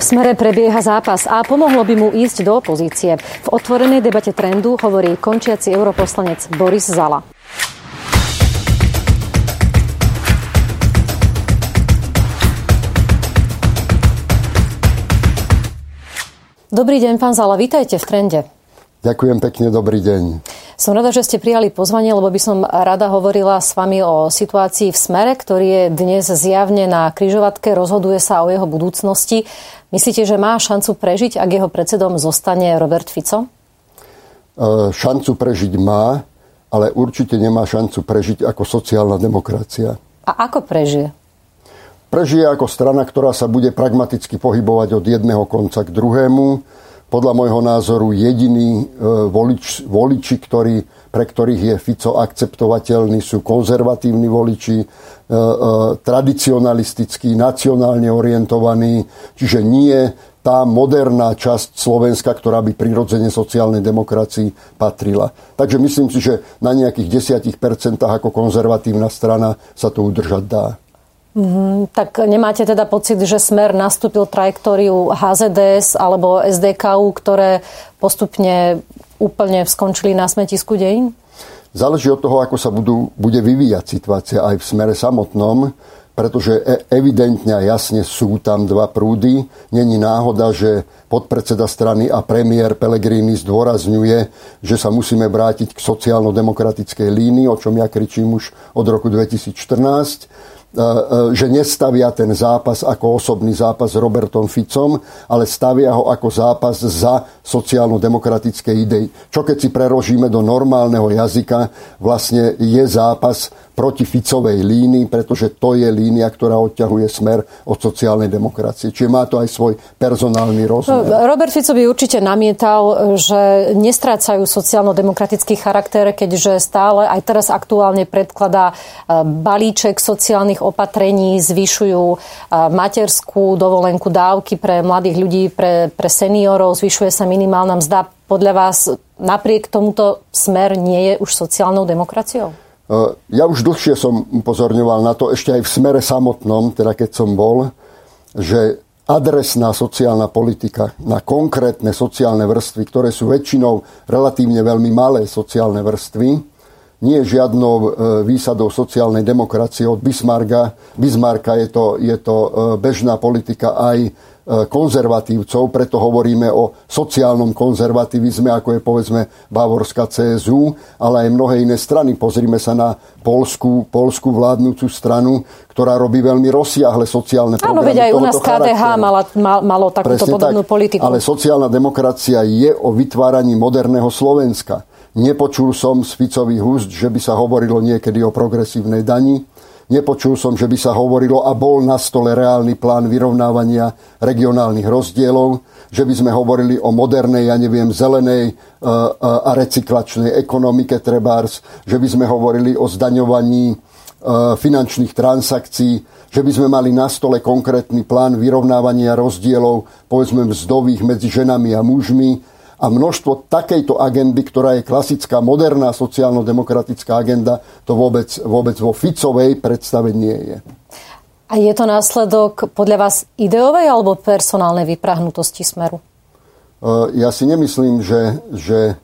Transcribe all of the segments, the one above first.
V smere prebieha zápas a pomohlo by mu ísť do opozície. V otvorenej debate trendu hovorí končiaci europoslanec Boris Zala. Dobrý deň, pán Zala, vítajte v trende. Ďakujem pekne, dobrý deň. Som rada, že ste prijali pozvanie, lebo by som rada hovorila s vami o situácii v Smere, ktorý je dnes zjavne na kryžovatke, rozhoduje sa o jeho budúcnosti. Myslíte, že má šancu prežiť, ak jeho predsedom zostane Robert Fico? E, šancu prežiť má, ale určite nemá šancu prežiť ako sociálna demokracia. A ako prežije? Prežije ako strana, ktorá sa bude pragmaticky pohybovať od jedného konca k druhému, podľa môjho názoru jediní e, volič, voliči, ktorí, pre ktorých je Fico akceptovateľný, sú konzervatívni voliči, e, e, tradicionalistickí, nacionálne orientovaní, čiže nie tá moderná časť Slovenska, ktorá by prirodzene sociálnej demokracii patrila. Takže myslím si, že na nejakých 10% ako konzervatívna strana sa to udržať dá. Mm, tak nemáte teda pocit, že Smer nastúpil trajektóriu HZDS alebo SDKU, ktoré postupne úplne skončili na smetisku dejín? Záleží od toho, ako sa budú, bude vyvíjať situácia aj v smere samotnom, pretože e- evidentne a jasne sú tam dva prúdy. Není náhoda, že podpredseda strany a premiér Pellegrini zdôrazňuje, že sa musíme vrátiť k sociálno-demokratickej línii, o čom ja kričím už od roku 2014 E, e, že nestavia ten zápas ako osobný zápas s Robertom Ficom, ale stavia ho ako zápas za sociálno-demokratické idei. Čo keď si prerožíme do normálneho jazyka, vlastne je zápas proti Ficovej línii, pretože to je línia, ktorá odťahuje smer od sociálnej demokracie. Čiže má to aj svoj personálny rozmer. No, Robert Fico by určite namietal, že nestrácajú sociálno-demokratický charakter, keďže stále aj teraz aktuálne predkladá e, balíček sociálnych opatrení, zvyšujú e, materskú dovolenku dávky pre mladých ľudí, pre, pre seniorov, zvyšuje sa minimálna mzda. Podľa vás napriek tomuto smer nie je už sociálnou demokraciou? E, ja už dlhšie som upozorňoval na to, ešte aj v smere samotnom, teda keď som bol, že adresná sociálna politika na konkrétne sociálne vrstvy, ktoré sú väčšinou relatívne veľmi malé sociálne vrstvy, nie je žiadnou e, výsadou sociálnej demokracie od Bismarcka. Bismarcka je to, je to e, bežná politika aj konzervatívcov, preto hovoríme o sociálnom konzervativizme, ako je povedzme Bavorská CSU, ale aj mnohé iné strany. Pozrime sa na polskú, polskú vládnúcu stranu, ktorá robí veľmi rozsiahle sociálne programy. Áno, veď aj u nás KDH mala, mal, malo takúto Presne podobnú tak, politiku. Ale sociálna demokracia je o vytváraní moderného Slovenska. Nepočul som z Ficových úst, že by sa hovorilo niekedy o progresívnej dani Nepočul som, že by sa hovorilo a bol na stole reálny plán vyrovnávania regionálnych rozdielov, že by sme hovorili o modernej, ja neviem, zelenej e, e, a recyklačnej ekonomike trebárs, že by sme hovorili o zdaňovaní e, finančných transakcií, že by sme mali na stole konkrétny plán vyrovnávania rozdielov, povedzme mzdových medzi ženami a mužmi, a množstvo takejto agendy, ktorá je klasická, moderná sociálno-demokratická agenda, to vôbec, vôbec vo Ficovej predstave nie je. A je to následok podľa vás ideovej alebo personálnej vyprahnutosti smeru? Uh, ja si nemyslím, že, že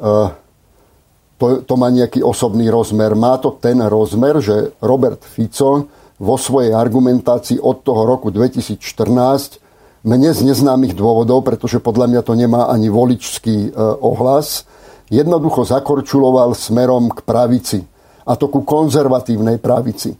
uh, to, to má nejaký osobný rozmer. Má to ten rozmer, že Robert Fico vo svojej argumentácii od toho roku 2014 mne z neznámych dôvodov, pretože podľa mňa to nemá ani voličský e, ohlas, jednoducho zakorčuloval smerom k pravici. A to ku konzervatívnej pravici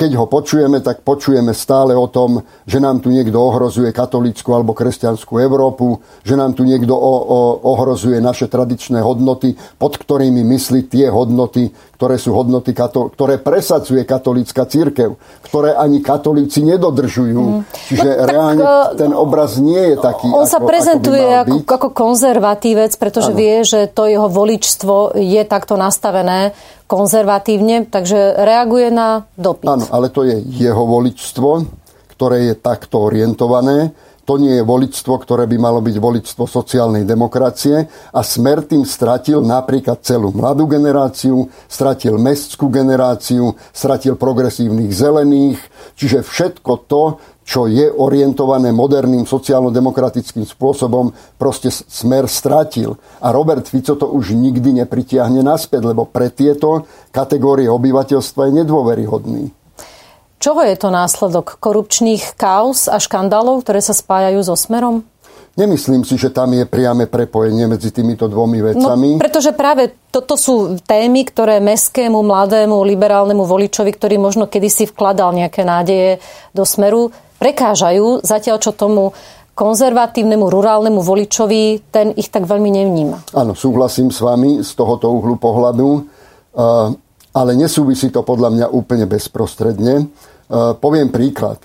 keď ho počujeme, tak počujeme stále o tom, že nám tu niekto ohrozuje katolícku alebo kresťanskú Európu, že nám tu niekto o, o, ohrozuje naše tradičné hodnoty, pod ktorými myslí tie hodnoty, ktoré sú hodnoty, ktoré presadzuje katolícka církev, ktoré ani katolíci nedodržujú. Mm. Čiže no, reálne tak, ten obraz nie je taký. On ako, sa prezentuje ako, ako konzervatívec, pretože ano. vie, že to jeho voličstvo je takto nastavené konzervatívne, takže reaguje na dopyt. Áno, ale to je jeho voličstvo, ktoré je takto orientované. To nie je voličstvo, ktoré by malo byť voličstvo sociálnej demokracie a smer tým stratil napríklad celú mladú generáciu, stratil mestskú generáciu, stratil progresívnych zelených, čiže všetko to, čo je orientované moderným sociálno-demokratickým spôsobom, proste smer stratil. A Robert Fico to už nikdy nepritiahne naspäť, lebo pre tieto kategórie obyvateľstva je nedôveryhodný. Čoho je to následok? Korupčných kaos a škandálov, ktoré sa spájajú so Smerom? Nemyslím si, že tam je priame prepojenie medzi týmito dvomi vecami. No, pretože práve toto sú témy, ktoré meskému, mladému, liberálnemu voličovi, ktorý možno kedysi vkladal nejaké nádeje do smeru, prekážajú, zatiaľ čo tomu konzervatívnemu, rurálnemu voličovi ten ich tak veľmi nevníma. Áno, súhlasím s vami z tohoto uhlu pohľadu, ale nesúvisí to podľa mňa úplne bezprostredne. Poviem príklad.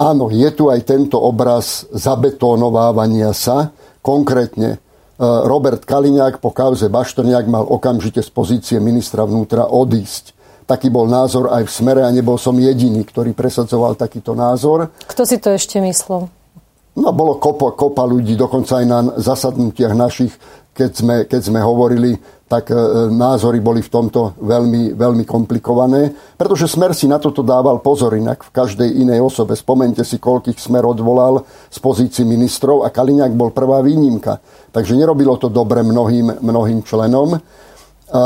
Áno, je tu aj tento obraz zabetónovávania sa. Konkrétne Robert Kaliňák po kauze Baštrňák mal okamžite z pozície ministra vnútra odísť. Taký bol názor aj v smere a nebol som jediný, ktorý presadzoval takýto názor. Kto si to ešte myslel? No, bolo kopa, kopa ľudí, dokonca aj na zasadnutiach našich, keď sme, keď sme hovorili, tak e, názory boli v tomto veľmi, veľmi komplikované, pretože Smer si na toto dával pozor inak v každej inej osobe. Spomente si, koľkých Smer odvolal z pozícií ministrov a Kaliňák bol prvá výnimka. Takže nerobilo to dobre mnohým, mnohým členom. A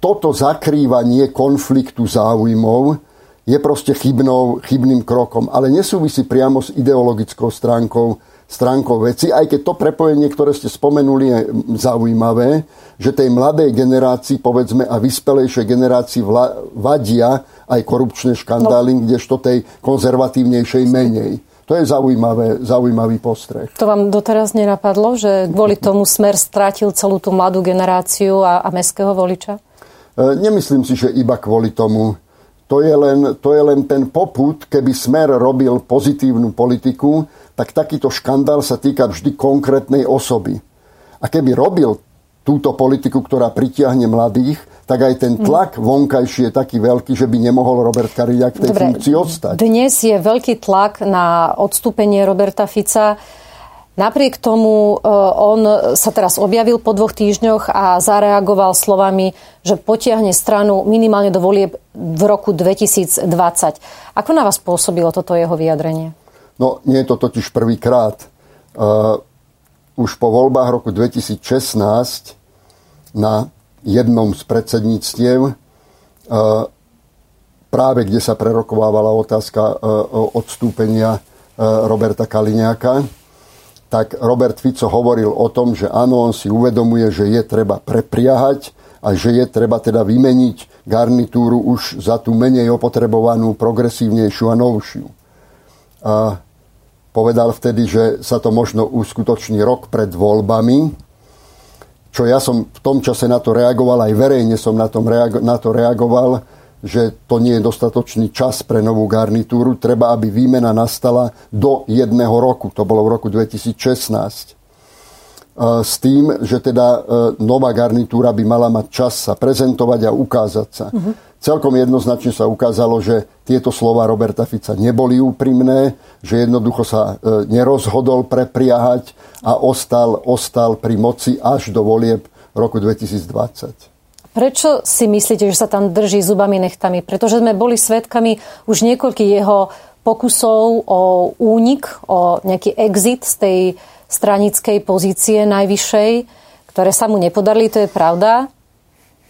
toto zakrývanie konfliktu záujmov je proste chybnou, chybným krokom, ale nesúvisí priamo s ideologickou stránkou, stránkou veci, aj keď to prepojenie, ktoré ste spomenuli, je zaujímavé, že tej mladej generácii, povedzme, a vyspelejšej generácii vla, vadia aj korupčné škandály, no. kdežto tej konzervatívnejšej menej. To je zaujímavé, zaujímavý postreh. To vám doteraz nenapadlo, že kvôli tomu smer strátil celú tú mladú generáciu a, a mestského voliča? E, nemyslím si, že iba kvôli tomu. To je, len, to je len ten poput, keby Smer robil pozitívnu politiku, tak takýto škandál sa týka vždy konkrétnej osoby. A keby robil túto politiku, ktorá pritiahne mladých, tak aj ten tlak vonkajší je taký veľký, že by nemohol Robert Kariďak v tej Dobre, funkcii odstať. Dnes je veľký tlak na odstúpenie Roberta Fica. Napriek tomu e, on sa teraz objavil po dvoch týždňoch a zareagoval slovami, že potiahne stranu minimálne do volieb v roku 2020. Ako na vás pôsobilo toto jeho vyjadrenie? No, nie je to totiž prvýkrát. Uh, už po voľbách roku 2016 na jednom z predsedníctiev uh, práve kde sa prerokovávala otázka uh, odstúpenia Roberta Kaliňáka, tak Robert Fico hovoril o tom, že áno, on si uvedomuje, že je treba prepriahať a že je treba teda vymeniť garnitúru už za tú menej opotrebovanú, progresívnejšiu a novšiu. A povedal vtedy, že sa to možno uskutoční rok pred voľbami, čo ja som v tom čase na to reagoval, aj verejne som na, tom reago- na to reagoval, že to nie je dostatočný čas pre novú garnitúru. Treba, aby výmena nastala do jedného roku. To bolo v roku 2016. S tým, že teda e, nová garnitúra by mala mať čas sa prezentovať a ukázať sa. Uh-huh. Celkom jednoznačne sa ukázalo, že tieto slova Roberta Fica neboli úprimné, že jednoducho sa e, nerozhodol prepriahať a ostal, ostal pri moci až do volieb roku 2020. Prečo si myslíte, že sa tam drží zubami nechtami? Pretože sme boli svetkami už niekoľkých jeho pokusov o únik, o nejaký exit z tej stranickej pozície najvyššej, ktoré sa mu nepodarili, to je pravda.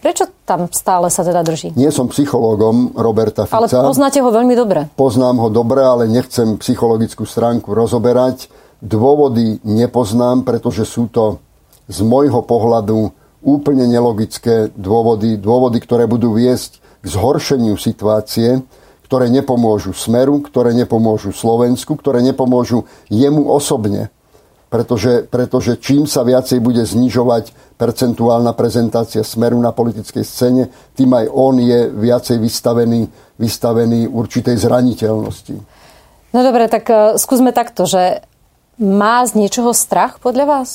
Prečo tam stále sa teda drží? Nie som psychológom Roberta Fica. Ale poznáte ho veľmi dobre. Poznám ho dobre, ale nechcem psychologickú stránku rozoberať. Dôvody nepoznám, pretože sú to z môjho pohľadu úplne nelogické dôvody, dôvody, ktoré budú viesť k zhoršeniu situácie, ktoré nepomôžu Smeru, ktoré nepomôžu Slovensku, ktoré nepomôžu jemu osobne. Pretože, pretože čím sa viacej bude znižovať percentuálna prezentácia Smeru na politickej scéne, tým aj on je viacej vystavený, vystavený určitej zraniteľnosti. No dobre, tak uh, skúsme takto, že má z niečoho strach podľa vás?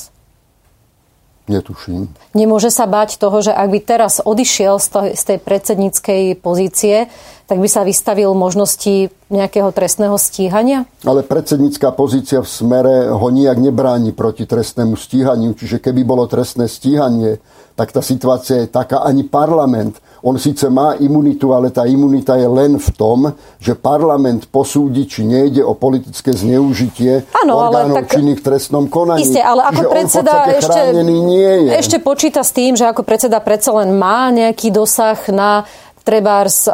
Netuším. Nemôže sa bať toho, že ak by teraz odišiel z tej predsedníckej pozície, tak by sa vystavil možnosti nejakého trestného stíhania? Ale predsednícká pozícia v smere ho nijak nebráni proti trestnému stíhaniu. Čiže keby bolo trestné stíhanie, tak tá situácia je taká, ani parlament on síce má imunitu, ale tá imunita je len v tom, že parlament posúdi, či nejde o politické zneužitie ano, orgánov tak, činných v trestnom konaní. Isté, ale ako Čiže predseda ešte, nie je. ešte počíta s tým, že ako predseda predsa len má nejaký dosah na trebárs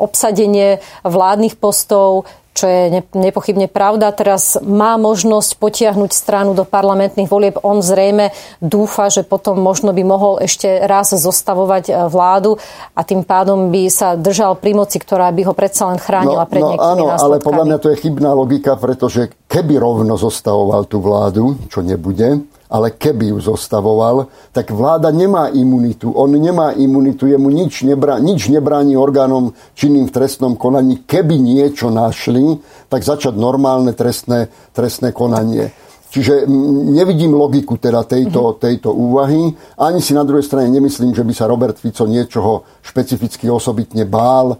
obsadenie vládnych postov, čo je nepochybne pravda. Teraz má možnosť potiahnuť stranu do parlamentných volieb. On zrejme dúfa, že potom možno by mohol ešte raz zostavovať e, vládu a tým pádom by sa držal pri moci, ktorá by ho predsa len chránila no, pred no, áno, následkami. ale podľa mňa to je chybná logika, pretože keby rovno zostavoval tú vládu, čo nebude, ale keby ju zostavoval, tak vláda nemá imunitu. On nemá imunitu, jemu nič, nebrá, nič nebráni orgánom činným v trestnom konaní. Keby niečo našli, tak začať normálne trestné, trestné konanie. Čiže nevidím logiku teda tejto, mhm. tejto úvahy. Ani si na druhej strane nemyslím, že by sa Robert Fico niečoho špecificky osobitne bál e,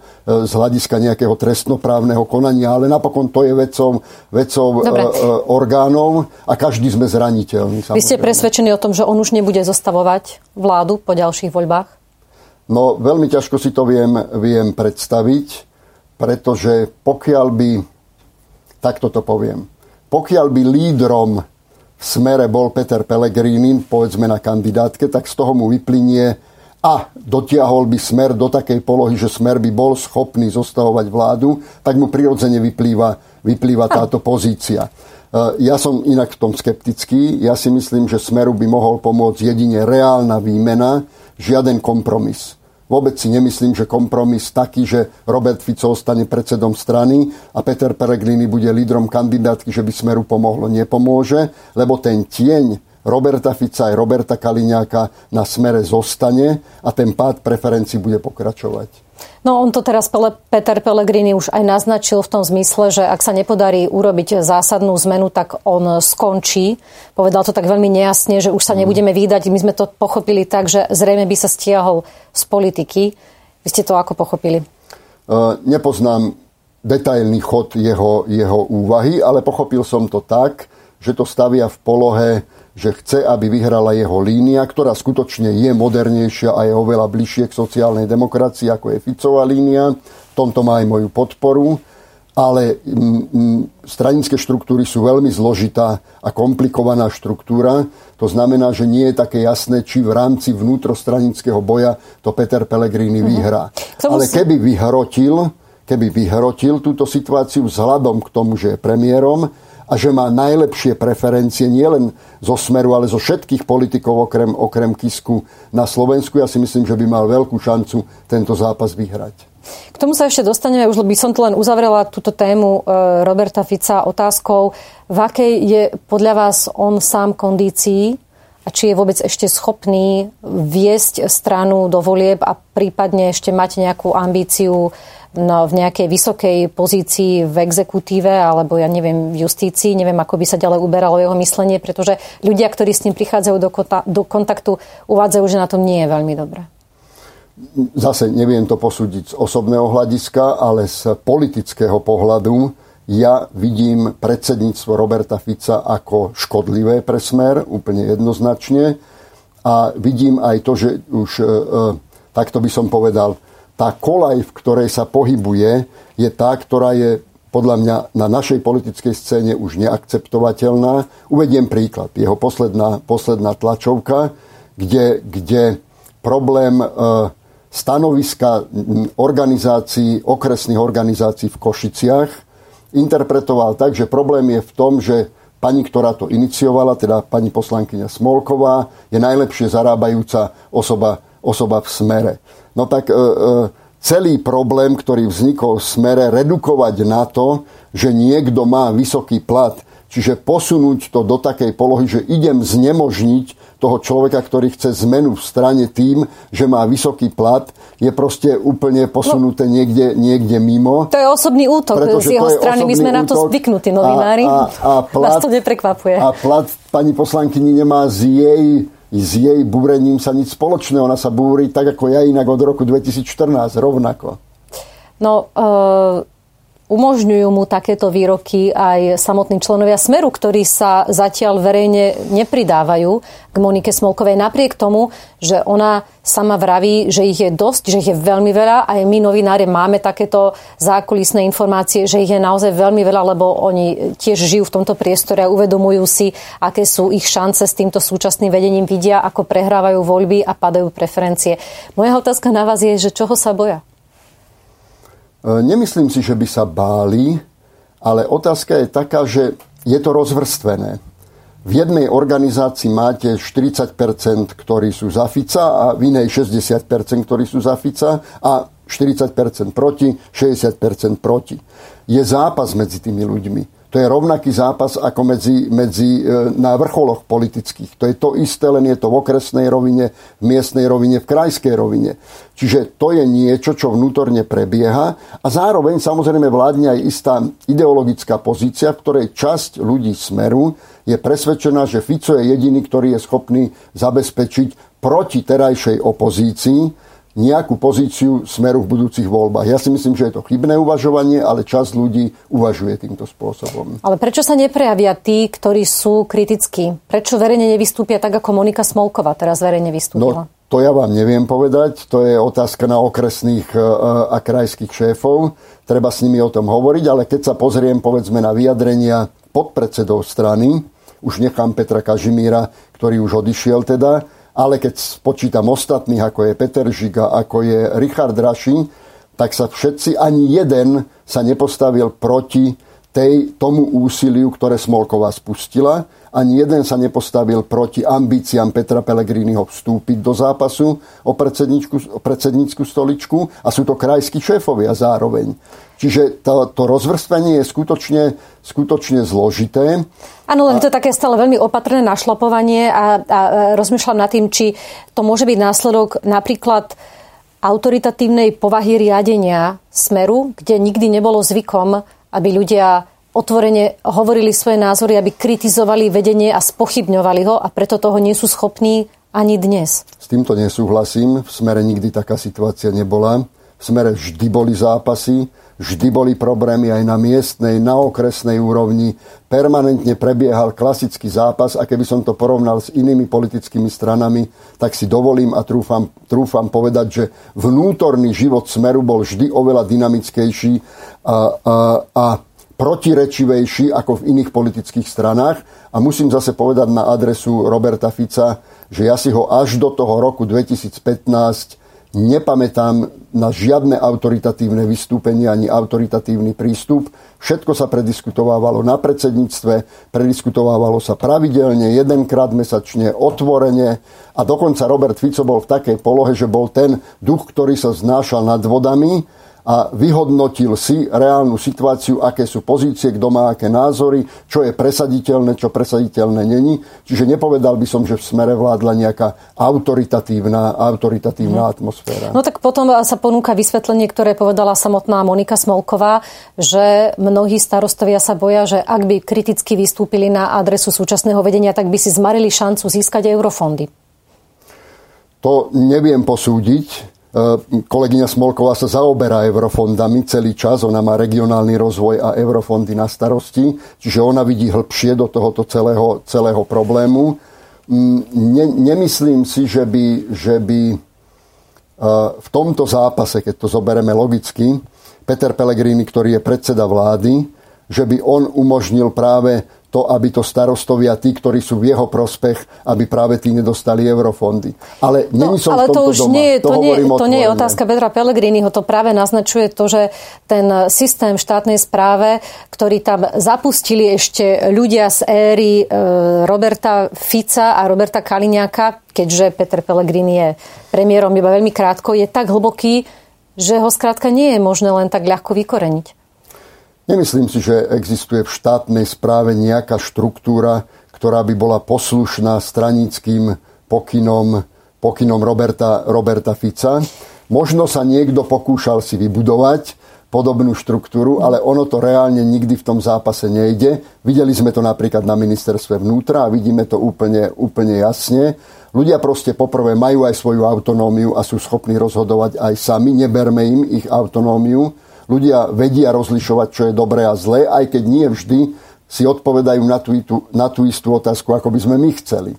z hľadiska nejakého trestnoprávneho konania, ale napokon to je vecou, vecou e, e, orgánov a každý sme zraniteľní. Samozrejme. Vy ste presvedčení o tom, že on už nebude zostavovať vládu po ďalších voľbách? No, veľmi ťažko si to viem, viem predstaviť, pretože pokiaľ by, takto to poviem, pokiaľ by lídrom v smere bol Peter Pellegrini, povedzme na kandidátke, tak z toho mu vyplynie a dotiahol by smer do takej polohy, že smer by bol schopný zostavovať vládu, tak mu prirodzene vyplýva, vyplýva táto pozícia. E, ja som inak v tom skeptický. Ja si myslím, že smeru by mohol pomôcť jedine reálna výmena, žiaden kompromis. Vôbec si nemyslím, že kompromis taký, že Robert Fico ostane predsedom strany a Peter Pellegrini bude lídrom kandidátky, že by Smeru pomohlo, nepomôže, lebo ten tieň Roberta Fica aj Roberta Kaliňáka na smere zostane a ten pád preferencií bude pokračovať. No on to teraz Peter Pellegrini už aj naznačil v tom zmysle, že ak sa nepodarí urobiť zásadnú zmenu, tak on skončí. Povedal to tak veľmi nejasne, že už sa nebudeme výdať. My sme to pochopili tak, že zrejme by sa stiahol z politiky. Vy ste to ako pochopili? Uh, nepoznám detailný chod jeho, jeho úvahy, ale pochopil som to tak, že to stavia v polohe že chce, aby vyhrala jeho línia, ktorá skutočne je modernejšia a je oveľa bližšie k sociálnej demokracii, ako je Ficová línia. V tomto má aj moju podporu. Ale m, m, stranické štruktúry sú veľmi zložitá a komplikovaná štruktúra. To znamená, že nie je také jasné, či v rámci vnútrostranického boja to Peter Pellegrini mm-hmm. vyhrá. Ale keby vyhrotil, keby vyhrotil túto situáciu vzhľadom k tomu, že je premiérom, a že má najlepšie preferencie nielen zo Smeru, ale zo všetkých politikov okrem, okrem Kisku na Slovensku. Ja si myslím, že by mal veľkú šancu tento zápas vyhrať. K tomu sa ešte dostaneme, už by som to len uzavrela túto tému e, Roberta Fica otázkou, v akej je podľa vás on sám kondícii a či je vôbec ešte schopný viesť stranu do volieb a prípadne ešte mať nejakú ambíciu no, v nejakej vysokej pozícii v exekutíve alebo ja neviem v justícii, neviem ako by sa ďalej uberalo jeho myslenie, pretože ľudia, ktorí s ním prichádzajú do, kota, do kontaktu, uvádzajú, že na tom nie je veľmi dobré. Zase neviem to posúdiť z osobného hľadiska, ale z politického pohľadu ja vidím predsedníctvo Roberta Fica ako škodlivé pre smer, úplne jednoznačne. A vidím aj to, že už, e, e takto by som povedal, tá kolaj, v ktorej sa pohybuje, je tá, ktorá je podľa mňa na našej politickej scéne už neakceptovateľná. Uvediem príklad. Jeho posledná, posledná tlačovka, kde, kde problém e, stanoviska organizácií, okresných organizácií v Košiciach interpretoval tak, že problém je v tom, že pani, ktorá to iniciovala, teda pani poslankyňa Smolková, je najlepšie zarábajúca osoba, osoba v smere. No tak e, e, celý problém, ktorý vznikol v smere, redukovať na to, že niekto má vysoký plat, čiže posunúť to do takej polohy, že idem znemožniť toho človeka, ktorý chce zmenu v strane tým, že má vysoký plat, je proste úplne posunuté no, niekde, niekde mimo. To je osobný útok z jeho strany. My sme útok, na to zvyknutí, novinári. A, a, a plat, Nás to neprekvapuje. A plat pani poslankyni nemá z jej s jej búrením sa nič spoločné. Ona sa búri tak ako ja inak od roku 2014 rovnako. No, e, umožňujú mu takéto výroky aj samotní členovia Smeru, ktorí sa zatiaľ verejne nepridávajú k Monike Smolkovej. Napriek tomu, že ona sama vraví, že ich je dosť, že ich je veľmi veľa. Aj my, novinári, máme takéto zákulisné informácie, že ich je naozaj veľmi veľa, lebo oni tiež žijú v tomto priestore a uvedomujú si, aké sú ich šance s týmto súčasným vedením. Vidia, ako prehrávajú voľby a padajú preferencie. Moja otázka na vás je, že čoho sa boja? E, nemyslím si, že by sa báli, ale otázka je taká, že je to rozvrstvené. V jednej organizácii máte 40%, ktorí sú za Fica a v inej 60%, ktorí sú za Fica a 40% proti, 60% proti. Je zápas medzi tými ľuďmi. To je rovnaký zápas ako medzi, medzi, e, na vrcholoch politických. To je to isté, len je to v okresnej rovine, v miestnej rovine, v krajskej rovine. Čiže to je niečo, čo vnútorne prebieha a zároveň samozrejme vládne aj istá ideologická pozícia, v ktorej časť ľudí smeru je presvedčená, že Fico je jediný, ktorý je schopný zabezpečiť proti terajšej opozícii nejakú pozíciu smeru v budúcich voľbách. Ja si myslím, že je to chybné uvažovanie, ale čas ľudí uvažuje týmto spôsobom. Ale prečo sa neprejavia tí, ktorí sú kritickí? Prečo verejne nevystúpia tak, ako Monika Smolková teraz verejne vystúpila? No, to ja vám neviem povedať. To je otázka na okresných e, a krajských šéfov. Treba s nimi o tom hovoriť, ale keď sa pozriem povedzme na vyjadrenia podpredsedov strany, už nechám Petra Kažimíra, ktorý už odišiel teda, ale keď spočítam ostatných, ako je Peter Žiga, ako je Richard Raši, tak sa všetci, ani jeden sa nepostavil proti tej, tomu úsiliu, ktoré Smolková spustila. Ani jeden sa nepostavil proti ambíciám Petra Pellegriniho vstúpiť do zápasu o predsednícku stoličku a sú to krajskí šéfovia zároveň. Čiže to, to rozvrstvenie je skutočne, skutočne zložité. Áno, len to je také stále veľmi opatrné našlapovanie a, a rozmýšľam nad tým, či to môže byť následok napríklad autoritatívnej povahy riadenia smeru, kde nikdy nebolo zvykom, aby ľudia otvorene hovorili svoje názory, aby kritizovali vedenie a spochybňovali ho a preto toho nie sú schopní ani dnes. S týmto nesúhlasím. V smere nikdy taká situácia nebola. V smere vždy boli zápasy Vždy boli problémy aj na miestnej, na okresnej úrovni. Permanentne prebiehal klasický zápas a keby som to porovnal s inými politickými stranami, tak si dovolím a trúfam, trúfam povedať, že vnútorný život Smeru bol vždy oveľa dynamickejší a, a, a protirečivejší ako v iných politických stranách. A musím zase povedať na adresu Roberta Fica, že ja si ho až do toho roku 2015 nepamätám na žiadne autoritatívne vystúpenie ani autoritatívny prístup. Všetko sa prediskutovávalo na predsedníctve, prediskutovávalo sa pravidelne, jedenkrát mesačne, otvorene a dokonca Robert Fico bol v takej polohe, že bol ten duch, ktorý sa znášal nad vodami a vyhodnotil si reálnu situáciu, aké sú pozície, kto má aké názory, čo je presaditeľné, čo presaditeľné není. Čiže nepovedal by som, že v smere vládla nejaká autoritatívna, autoritatívna hmm. atmosféra. No tak potom sa ponúka vysvetlenie, ktoré povedala samotná Monika Smolková, že mnohí starostovia sa boja, že ak by kriticky vystúpili na adresu súčasného vedenia, tak by si zmarili šancu získať eurofondy. To neviem posúdiť. E, kolegyňa Smolková sa zaoberá eurofondami celý čas, ona má regionálny rozvoj a eurofondy na starosti, čiže ona vidí hĺbšie do tohoto celého, celého problému. Mm, ne, nemyslím si, že by, že by e, v tomto zápase, keď to zoberieme logicky, Peter Pellegrini, ktorý je predseda vlády, že by on umožnil práve to, aby to starostovia, tí, ktorí sú v jeho prospech, aby práve tí nedostali eurofondy. Ale no, som ale to už doma. nie, to, to, nie, to nie je otázka Petra Pellegriniho, to práve naznačuje to, že ten systém štátnej správe, ktorý tam zapustili ešte ľudia z éry e, Roberta Fica a Roberta Kaliňáka, keďže Peter Pellegrini je premiérom iba veľmi krátko, je tak hlboký, že ho skrátka nie je možné len tak ľahko vykoreniť. Nemyslím si, že existuje v štátnej správe nejaká štruktúra, ktorá by bola poslušná stranickým pokynom, pokynom Roberta, Roberta Fica. Možno sa niekto pokúšal si vybudovať podobnú štruktúru, ale ono to reálne nikdy v tom zápase nejde. Videli sme to napríklad na ministerstve vnútra a vidíme to úplne, úplne jasne. Ľudia proste poprvé majú aj svoju autonómiu a sú schopní rozhodovať aj sami, neberme im ich autonómiu ľudia vedia rozlišovať, čo je dobré a zlé, aj keď nie vždy si odpovedajú na tú, na tú istú otázku, ako by sme my chceli.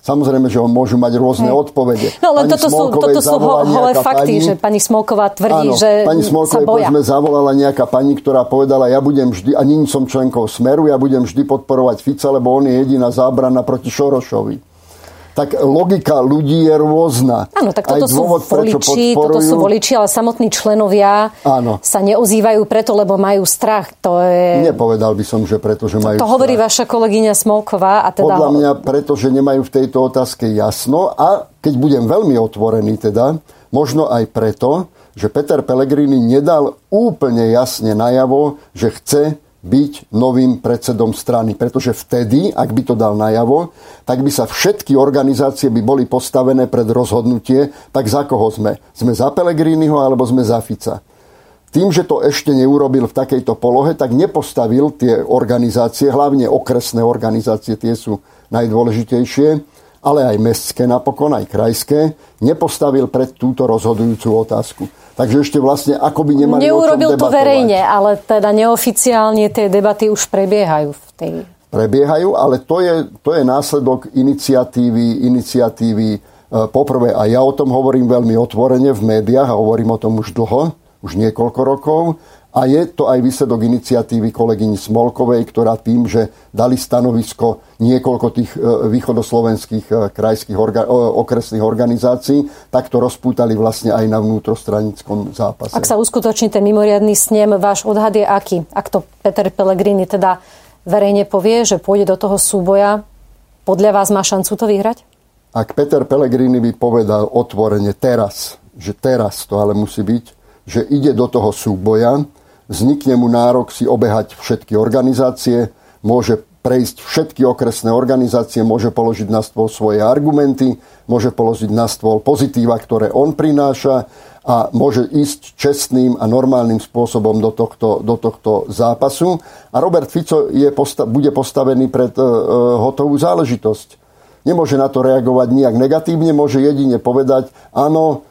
Samozrejme, že môžu mať rôzne Hej. odpovede. No len toto sú, toto sú holé fakty, pani, že pani Smolková tvrdí, áno, že pani Smolkovej, sa boja. Povedzme, zavolala nejaká pani, ktorá povedala, ja budem vždy, a nie som členkou Smeru, ja budem vždy podporovať Fica, lebo on je jediná zábrana proti Šorošovi tak logika ľudí je rôzna. Áno, tak toto Aj dôvod, sú voliči, toto sú voliči, ale samotní členovia Áno. sa neozývajú preto, lebo majú strach. To je... Nepovedal by som, že preto, že majú To, to hovorí vaša kolegyňa Smolková. A teda... Podľa mňa preto, že nemajú v tejto otázke jasno a keď budem veľmi otvorený teda, možno aj preto, že Peter Pellegrini nedal úplne jasne najavo, že chce byť novým predsedom strany. Pretože vtedy, ak by to dal najavo, tak by sa všetky organizácie by boli postavené pred rozhodnutie, tak za koho sme? Sme za Pelegriniho alebo sme za Fica? Tým, že to ešte neurobil v takejto polohe, tak nepostavil tie organizácie, hlavne okresné organizácie, tie sú najdôležitejšie, ale aj mestské napokon, aj krajské, nepostavil pred túto rozhodujúcu otázku. Takže ešte vlastne ako by nemali Neurobil to verejne, ale teda neoficiálne tie debaty už prebiehajú v tej... Prebiehajú, ale to je, to je následok iniciatívy, iniciatívy e, poprvé, a ja o tom hovorím veľmi otvorene v médiách a hovorím o tom už dlho, už niekoľko rokov, a je to aj výsledok iniciatívy kolegyni Smolkovej, ktorá tým, že dali stanovisko niekoľko tých e, východoslovenských e, krajských orga, okresných organizácií, tak to rozpútali vlastne aj na vnútrostranickom zápase. Ak sa uskutoční ten mimoriadný snem, váš odhad je aký? Ak to Peter Pellegrini teda verejne povie, že pôjde do toho súboja, podľa vás má šancu to vyhrať? Ak Peter Pellegrini by povedal otvorene teraz, že teraz to ale musí byť, že ide do toho súboja, vznikne mu nárok si obehať všetky organizácie, môže prejsť všetky okresné organizácie, môže položiť na stôl svoje argumenty, môže položiť na stôl pozitíva, ktoré on prináša a môže ísť čestným a normálnym spôsobom do tohto, do tohto zápasu. A Robert Fico je posta- bude postavený pred uh, hotovú záležitosť. Nemôže na to reagovať nejak negatívne, môže jedine povedať, áno,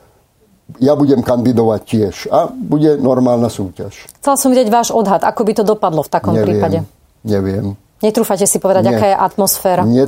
ja budem kandidovať tiež a bude normálna súťaž. Chcel som vidieť váš odhad, ako by to dopadlo v takom neviem, prípade. Neviem. Netrúfate si povedať, Nie. aká je atmosféra? Nie,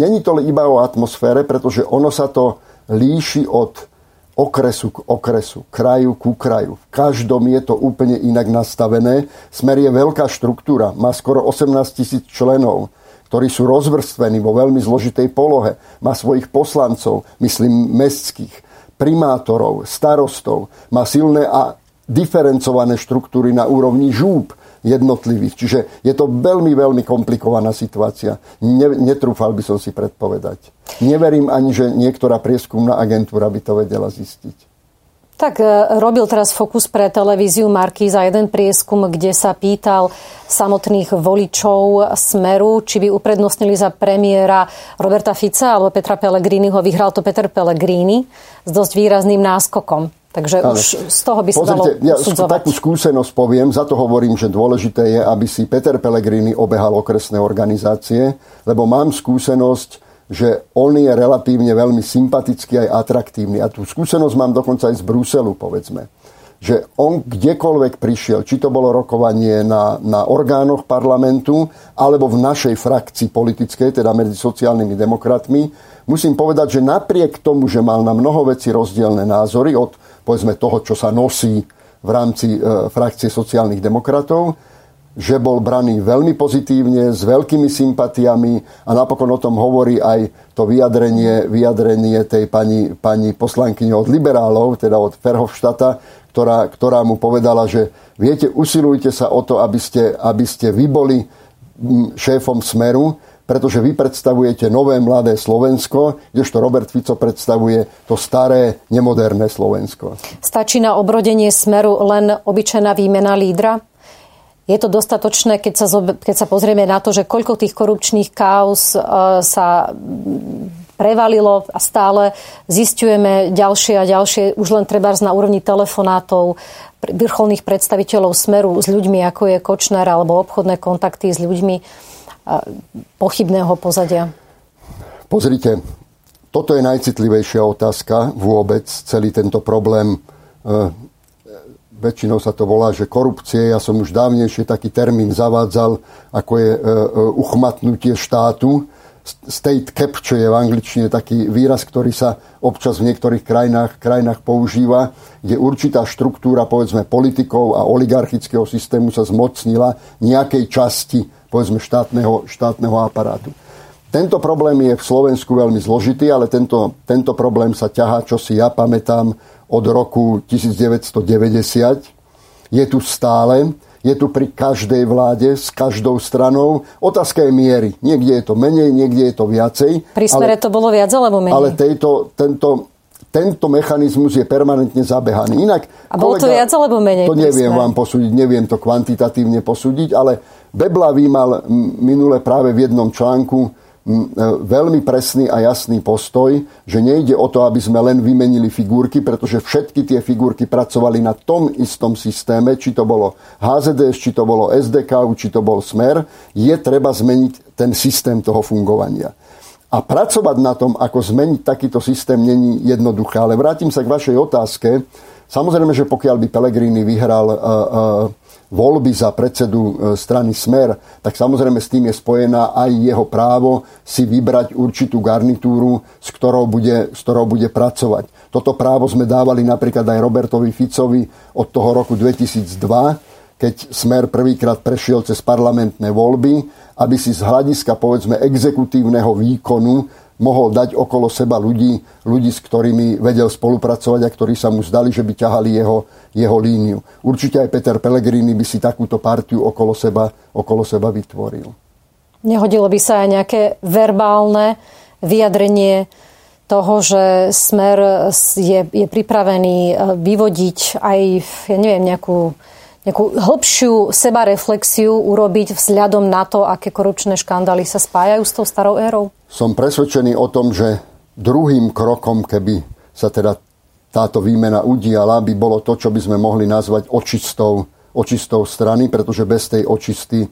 není to iba o atmosfére, pretože ono sa to líši od okresu k okresu, kraju ku kraju. V každom je to úplne inak nastavené. Smer je veľká štruktúra, má skoro 18 tisíc členov, ktorí sú rozvrstvení vo veľmi zložitej polohe. Má svojich poslancov, myslím mestských primátorov, starostov, má silné a diferencované štruktúry na úrovni žúb jednotlivých. Čiže je to veľmi, veľmi komplikovaná situácia. Ne, netrúfal by som si predpovedať. Neverím ani, že niektorá prieskumná agentúra by to vedela zistiť. Tak e, robil teraz Fokus pre televíziu Marky za jeden prieskum, kde sa pýtal samotných voličov Smeru, či by uprednostnili za premiéra Roberta Fica alebo Petra Pellegriniho. Vyhral to Peter Pellegrini s dosť výrazným náskokom. Takže Ale, už z toho by sa dalo ja takú skúsenosť poviem, za to hovorím, že dôležité je, aby si Peter Pellegrini obehal okresné organizácie, lebo mám skúsenosť že on je relatívne veľmi sympatický aj atraktívny. A tú skúsenosť mám dokonca aj z Bruselu, povedzme. Že on kdekoľvek prišiel, či to bolo rokovanie na, na orgánoch parlamentu, alebo v našej frakcii politickej, teda medzi sociálnymi demokratmi, musím povedať, že napriek tomu, že mal na mnoho veci rozdielne názory, od povedzme toho, čo sa nosí v rámci e, frakcie sociálnych demokratov, že bol braný veľmi pozitívne, s veľkými sympatiami a napokon o tom hovorí aj to vyjadrenie, vyjadrenie tej pani, pani poslankyne od liberálov, teda od Ferhofštata, ktorá, ktorá mu povedala, že viete, usilujte sa o to, aby ste, aby ste vy boli šéfom Smeru, pretože vy predstavujete nové mladé Slovensko, kdežto Robert Fico predstavuje to staré, nemoderné Slovensko. Stačí na obrodenie Smeru len obyčajná výmena lídra? Je to dostatočné, keď sa, keď sa pozrieme na to, že koľko tých korupčných kauz e, sa prevalilo a stále zistujeme ďalšie a ďalšie, už len treba na úrovni telefonátov vrcholných predstaviteľov Smeru s ľuďmi, ako je Kočner, alebo obchodné kontakty s ľuďmi e, pochybného pozadia? Pozrite, toto je najcitlivejšia otázka vôbec, celý tento problém e, väčšinou sa to volá, že korupcie. Ja som už dávnejšie taký termín zavádzal, ako je e, e, uchmatnutie štátu. State capture je v angličtine taký výraz, ktorý sa občas v niektorých krajinách, krajinách používa, kde určitá štruktúra, povedzme, politikov a oligarchického systému sa zmocnila nejakej časti, povedzme, štátneho, štátneho aparátu. Tento problém je v Slovensku veľmi zložitý, ale tento, tento problém sa ťahá, čo si ja pamätám, od roku 1990. Je tu stále je tu pri každej vláde, s každou stranou. Otázka je miery. Niekde je to menej, niekde je to viacej. Pri smere ale, to bolo viac alebo menej? Ale tejto, tento, tento mechanizmus je permanentne zabehaný. Inak, A bolo kolega, to viac alebo menej? To neviem vám posúdiť, neviem to kvantitatívne posúdiť, ale Beblavý mal minule práve v jednom článku veľmi presný a jasný postoj, že nejde o to, aby sme len vymenili figurky, pretože všetky tie figurky pracovali na tom istom systéme, či to bolo HZDS, či to bolo SDK, či to bol Smer, je treba zmeniť ten systém toho fungovania. A pracovať na tom, ako zmeniť takýto systém, není jednoduché. Ale vrátim sa k vašej otázke. Samozrejme, že pokiaľ by Pelegrini vyhral uh, uh, voľby za predsedu e, strany Smer, tak samozrejme s tým je spojená aj jeho právo si vybrať určitú garnitúru, s ktorou bude, s ktorou bude pracovať. Toto právo sme dávali napríklad aj Robertovi Ficovi od toho roku 2002, keď Smer prvýkrát prešiel cez parlamentné voľby, aby si z hľadiska povedzme exekutívneho výkonu mohol dať okolo seba ľudí, ľudí, s ktorými vedel spolupracovať a ktorí sa mu zdali, že by ťahali jeho, jeho líniu. Určite aj Peter Pellegrini by si takúto partiu okolo seba, okolo seba vytvoril. Nehodilo by sa aj nejaké verbálne vyjadrenie toho, že Smer je, je pripravený eh, vyvodiť aj, ja neviem, nejakú nejakú hĺbšiu sebareflexiu urobiť vzhľadom na to, aké korupčné škandály sa spájajú s tou starou érou? Som presvedčený o tom, že druhým krokom, keby sa teda táto výmena udiala, by bolo to, čo by sme mohli nazvať očistou, očistou strany, pretože bez tej očisty e,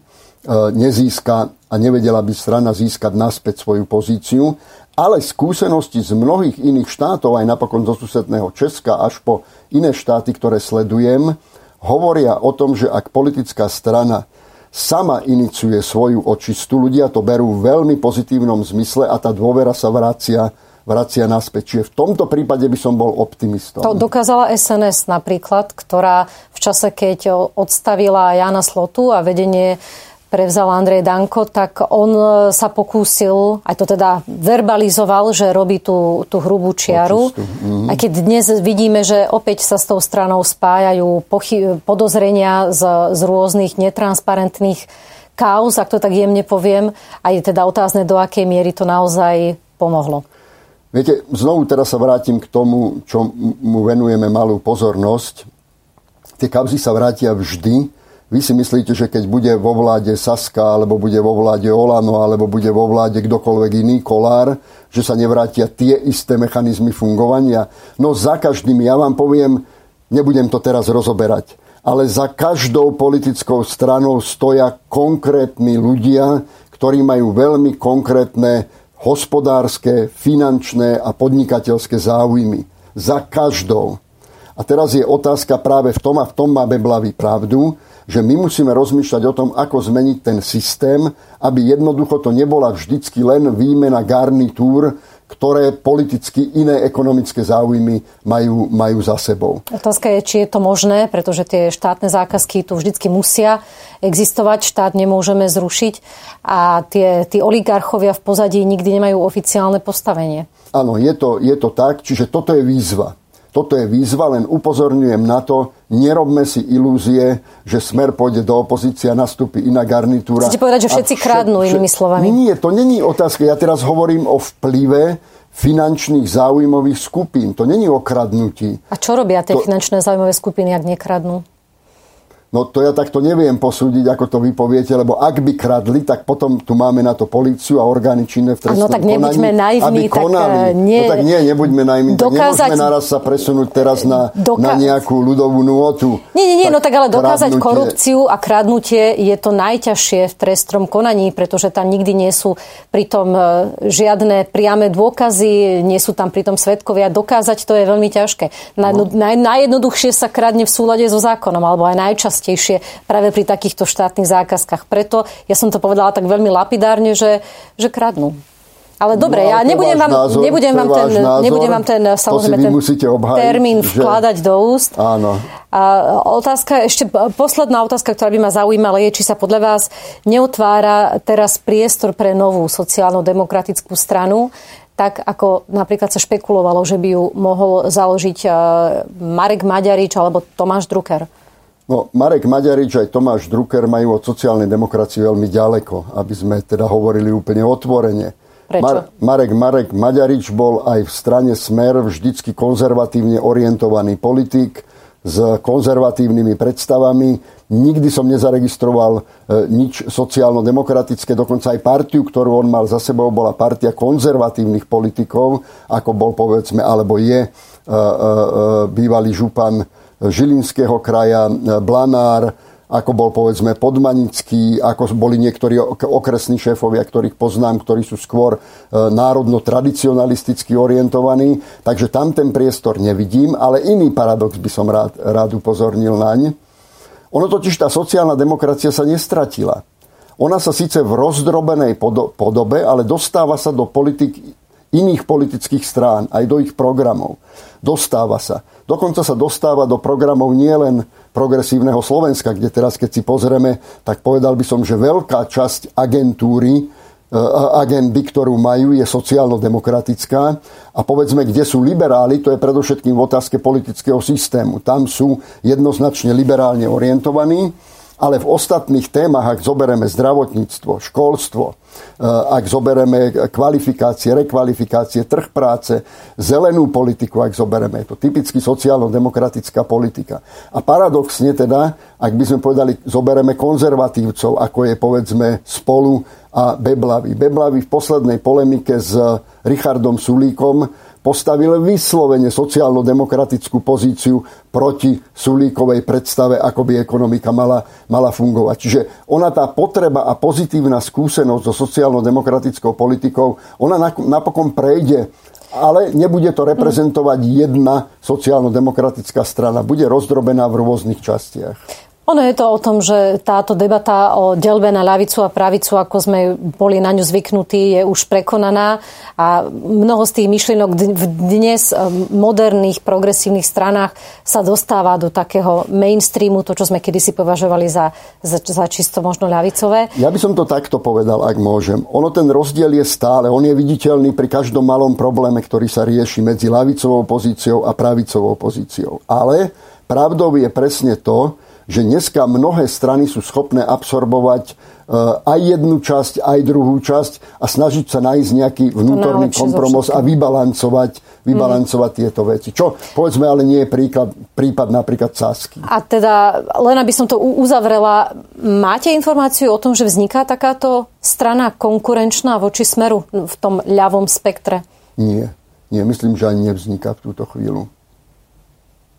nezíska a nevedela by strana získať naspäť svoju pozíciu. Ale skúsenosti z mnohých iných štátov, aj napokon zo susedného Česka až po iné štáty, ktoré sledujem, hovoria o tom, že ak politická strana sama iniciuje svoju očistu, ľudia to berú v veľmi pozitívnom zmysle a tá dôvera sa vracia vracia naspäť. Čiže v tomto prípade by som bol optimistom. To dokázala SNS napríklad, ktorá v čase, keď odstavila Jana Slotu a vedenie prevzal Andrej Danko, tak on e, sa pokúsil, aj to teda verbalizoval, že robí tú, tú hrubú čiaru. Mm-hmm. Aj keď dnes vidíme, že opäť sa s tou stranou spájajú pochy- podozrenia z, z rôznych netransparentných kauz, ak to tak jemne poviem, a je teda otázne, do akej miery to naozaj pomohlo. Viete, znovu teraz sa vrátim k tomu, čo mu venujeme malú pozornosť. Tie kauzy sa vrátia vždy, vy si myslíte, že keď bude vo vláde Saska, alebo bude vo vláde Olano, alebo bude vo vláde kdokoľvek iný kolár, že sa nevrátia tie isté mechanizmy fungovania? No za každým, ja vám poviem, nebudem to teraz rozoberať, ale za každou politickou stranou stoja konkrétni ľudia, ktorí majú veľmi konkrétne hospodárske, finančné a podnikateľské záujmy. Za každou. A teraz je otázka práve v tom, a v tom má Beblavý pravdu, že my musíme rozmýšľať o tom, ako zmeniť ten systém, aby jednoducho to nebola vždycky len výmena garnitúr, ktoré politicky iné ekonomické záujmy majú, majú za sebou. Otázka je, či je to možné, pretože tie štátne zákazky tu vždycky musia existovať, štát nemôžeme zrušiť a tie, tí oligarchovia v pozadí nikdy nemajú oficiálne postavenie. Áno, je to, je to tak, čiže toto je výzva. Toto je výzva, len upozorňujem na to, nerobme si ilúzie, že smer pôjde do opozície a nastúpi iná garnitúra. Chcete povedať, že všetci kradnú, inými slovami? Nie, to není otázka. Ja teraz hovorím o vplyve finančných záujmových skupín. To není o kradnutí. A čo robia tie to... finančné záujmové skupiny, ak nekradnú? No to ja takto neviem posúdiť, ako to vy poviete, lebo ak by kradli, tak potom tu máme na to políciu a orgány činné v trestnom No tak nebuďme konaní, naivní. aby konali. Tak, nie, no tak nie, nebuďme naivní. Dokázať... Tak nemôžeme naraz sa presunúť teraz na, doka... na nejakú ľudovú nôtu. Nie, nie, nie, tak no tak ale dokázať kradnutie... korupciu a kradnutie je to najťažšie v trestnom konaní, pretože tam nikdy nie sú pritom e, žiadne priame dôkazy, nie sú tam pritom svetkovia. Dokázať to je veľmi ťažké. No. Naj, najjednoduchšie sa kradne v súlade so zákonom, alebo aj najčastejšie častejšie práve pri takýchto štátnych zákazkách. Preto ja som to povedala tak veľmi lapidárne, že, že kradnú. Ale dobre, no, ja nebudem vám, názor, nebudem, vám ten, názor, nebudem vám ten, samozrejme, ten obhajiť, termín že... vkladať do úst. Áno. A otázka, ešte posledná otázka, ktorá by ma zaujímala, je, či sa podľa vás neotvára teraz priestor pre novú sociálno-demokratickú stranu, tak ako napríklad sa špekulovalo, že by ju mohol založiť e, Marek Maďarič alebo Tomáš Drucker. No, Marek Maďarič aj Tomáš Drucker majú od sociálnej demokracie veľmi ďaleko, aby sme teda hovorili úplne otvorene. Mar- Marek, Marek Maďarič bol aj v strane Smer vždycky konzervatívne orientovaný politik s konzervatívnymi predstavami. Nikdy som nezaregistroval e, nič sociálno-demokratické, dokonca aj partiu, ktorú on mal za sebou, bola partia konzervatívnych politikov, ako bol povedzme, alebo je e, e, bývalý župan Žilinského kraja, e, Blanár, ako bol povedzme Podmanický, ako boli niektorí okresní šéfovia, ktorých poznám, ktorí sú skôr e, národno-tradicionalisticky orientovaní. Takže tam ten priestor nevidím, ale iný paradox by som rád, rád upozornil naň. Ono totiž tá sociálna demokracia sa nestratila. Ona sa síce v rozdrobenej podobe, ale dostáva sa do politik iných politických strán, aj do ich programov. Dostáva sa. Dokonca sa dostáva do programov nielen progresívneho Slovenska, kde teraz, keď si pozrieme, tak povedal by som, že veľká časť agentúry, e, agendy, ktorú majú, je sociálno-demokratická. A povedzme, kde sú liberáli, to je predovšetkým v otázke politického systému. Tam sú jednoznačne liberálne orientovaní ale v ostatných témach, ak zoberieme zdravotníctvo, školstvo, eh, ak zoberieme kvalifikácie, rekvalifikácie, trh práce, zelenú politiku, ak zoberieme, je to typicky sociálno-demokratická politika. A paradoxne teda, ak by sme povedali, zoberieme konzervatívcov, ako je povedzme spolu a Beblavy. Beblavy v poslednej polemike s Richardom Sulíkom postavil vyslovene sociálno-demokratickú pozíciu proti Sulíkovej predstave, ako by ekonomika mala, mala fungovať. Čiže ona tá potreba a pozitívna skúsenosť so sociálno-demokratickou politikou, ona napokon prejde ale nebude to reprezentovať jedna sociálno-demokratická strana. Bude rozdrobená v rôznych častiach. Ono je to o tom, že táto debata o delbe na ľavicu a pravicu, ako sme boli na ňu zvyknutí, je už prekonaná a mnoho z tých myšlienok v dnes moderných progresívnych stranách sa dostáva do takého mainstreamu, to, čo sme kedysi považovali za, za, za čisto možno ľavicové. Ja by som to takto povedal, ak môžem. Ono ten rozdiel je stále, on je viditeľný pri každom malom probléme, ktorý sa rieši medzi ľavicovou pozíciou a pravicovou pozíciou. Ale pravdou je presne to, že dneska mnohé strany sú schopné absorbovať e, aj jednu časť, aj druhú časť a snažiť sa nájsť nejaký vnútorný kompromis a vybalancovať, vybalancovať mm. tieto veci. Čo, povedzme, ale nie je príklad, prípad napríklad Sasky. A teda, len aby som to uzavrela, máte informáciu o tom, že vzniká takáto strana konkurenčná voči smeru v tom ľavom spektre? Nie. Nie, myslím, že ani nevzniká v túto chvíľu.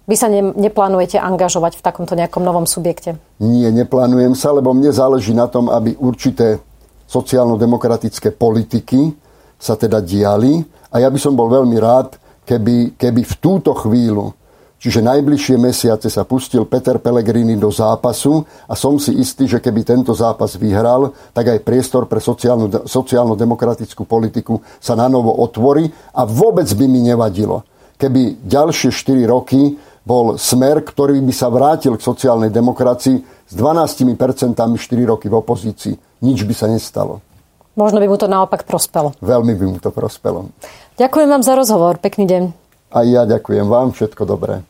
Vy sa ne, neplánujete angažovať v takomto nejakom novom subjekte? Nie, neplánujem sa, lebo mne záleží na tom, aby určité sociálno-demokratické politiky sa teda diali. A ja by som bol veľmi rád, keby, keby v túto chvíľu, čiže najbližšie mesiace sa pustil Peter Pellegrini do zápasu a som si istý, že keby tento zápas vyhral, tak aj priestor pre sociálno, sociálno-demokratickú politiku sa na novo otvorí a vôbec by mi nevadilo, keby ďalšie 4 roky bol smer, ktorý by sa vrátil k sociálnej demokracii s 12% 4 roky v opozícii. Nič by sa nestalo. Možno by mu to naopak prospelo. Veľmi by mu to prospelo. Ďakujem vám za rozhovor. Pekný deň. A ja ďakujem vám. Všetko dobré.